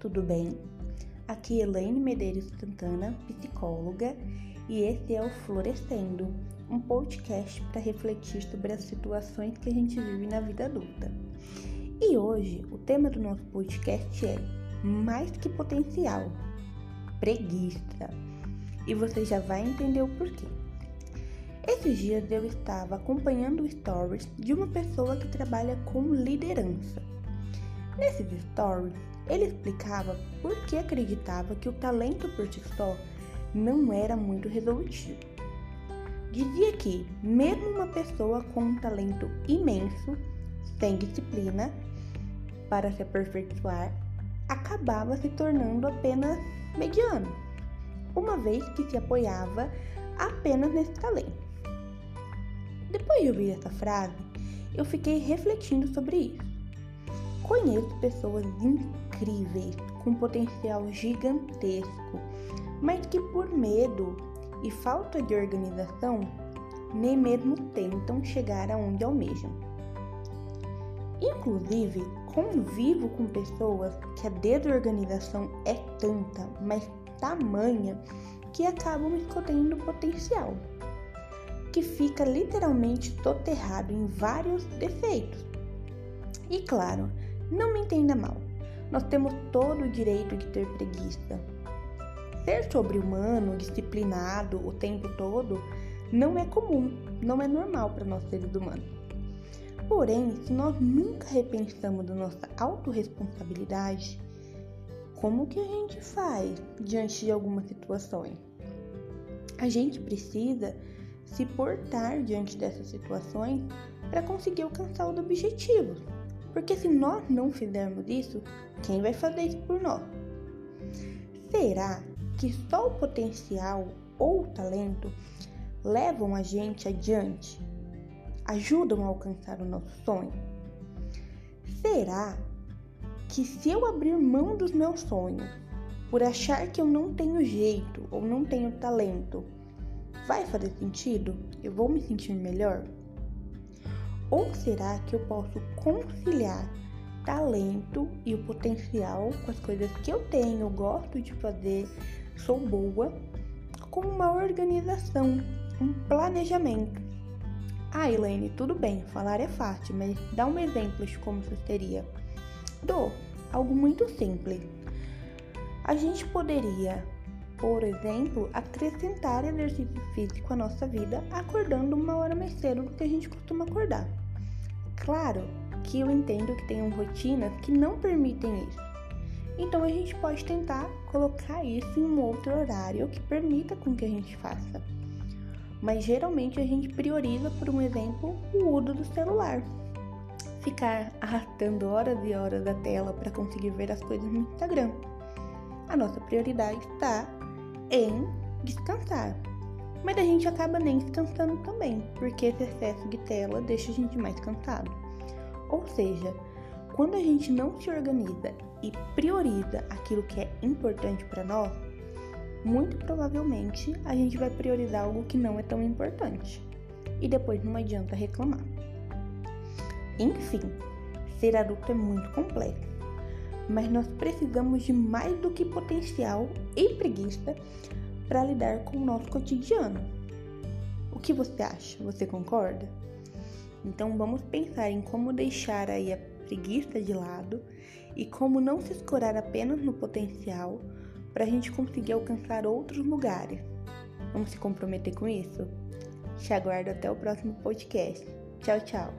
tudo bem? Aqui é Elaine Medeiros Santana, psicóloga, e esse é o Florescendo, um podcast para refletir sobre as situações que a gente vive na vida adulta. E hoje o tema do nosso podcast é Mais que potencial, preguiça. E você já vai entender o porquê. Esses dias eu estava acompanhando stories de uma pessoa que trabalha com liderança. Nesses stories, ele explicava por que acreditava que o talento por si só não era muito resolutivo. Dizia que, mesmo uma pessoa com um talento imenso, sem disciplina para se aperfeiçoar, acabava se tornando apenas mediano, uma vez que se apoiava apenas nesse talento. Depois de ouvir essa frase, eu fiquei refletindo sobre isso. Conheço pessoas incríveis, com potencial gigantesco, mas que por medo e falta de organização, nem mesmo tentam chegar aonde almejam. Inclusive, convivo com pessoas que a desorganização é tanta, mas tamanha, que acabam escondendo o potencial que fica literalmente soterrado em vários defeitos. E claro, não me entenda mal, nós temos todo o direito de ter preguiça. Ser sobre-humano, disciplinado o tempo todo, não é comum, não é normal para nós seres humanos. Porém, se nós nunca repensamos da nossa autorresponsabilidade, como que a gente faz diante de algumas situações? A gente precisa se portar diante dessas situações para conseguir alcançar os objetivos. Porque se nós não fizermos isso, quem vai fazer isso por nós? Será que só o potencial ou o talento levam a gente adiante? Ajudam a alcançar o nosso sonho? Será que se eu abrir mão dos meus sonhos por achar que eu não tenho jeito ou não tenho talento, Vai fazer sentido? Eu vou me sentir melhor? Ou será que eu posso conciliar talento e o potencial com as coisas que eu tenho, gosto de fazer, sou boa, com uma organização, um planejamento? Ah, Elaine, tudo bem, falar é fácil, mas dá um exemplo de como isso seria. Dou algo muito simples. A gente poderia por exemplo, acrescentar exercício físico à nossa vida acordando uma hora mais cedo do que a gente costuma acordar. Claro que eu entendo que tem rotinas que não permitem isso. Então a gente pode tentar colocar isso em um outro horário que permita com que a gente faça. Mas geralmente a gente prioriza, por um exemplo, o uso do celular. Ficar arrastando horas e horas da tela para conseguir ver as coisas no Instagram. A nossa prioridade está em descansar. Mas a gente acaba nem descansando também, porque esse excesso de tela deixa a gente mais cansado. Ou seja, quando a gente não se organiza e prioriza aquilo que é importante para nós, muito provavelmente a gente vai priorizar algo que não é tão importante. E depois não adianta reclamar. Enfim, ser adulto é muito complexo mas nós precisamos de mais do que potencial e preguiça para lidar com o nosso cotidiano. O que você acha? Você concorda? Então vamos pensar em como deixar aí a preguiça de lado e como não se escorar apenas no potencial para a gente conseguir alcançar outros lugares. Vamos se comprometer com isso? Te aguardo até o próximo podcast. Tchau, tchau!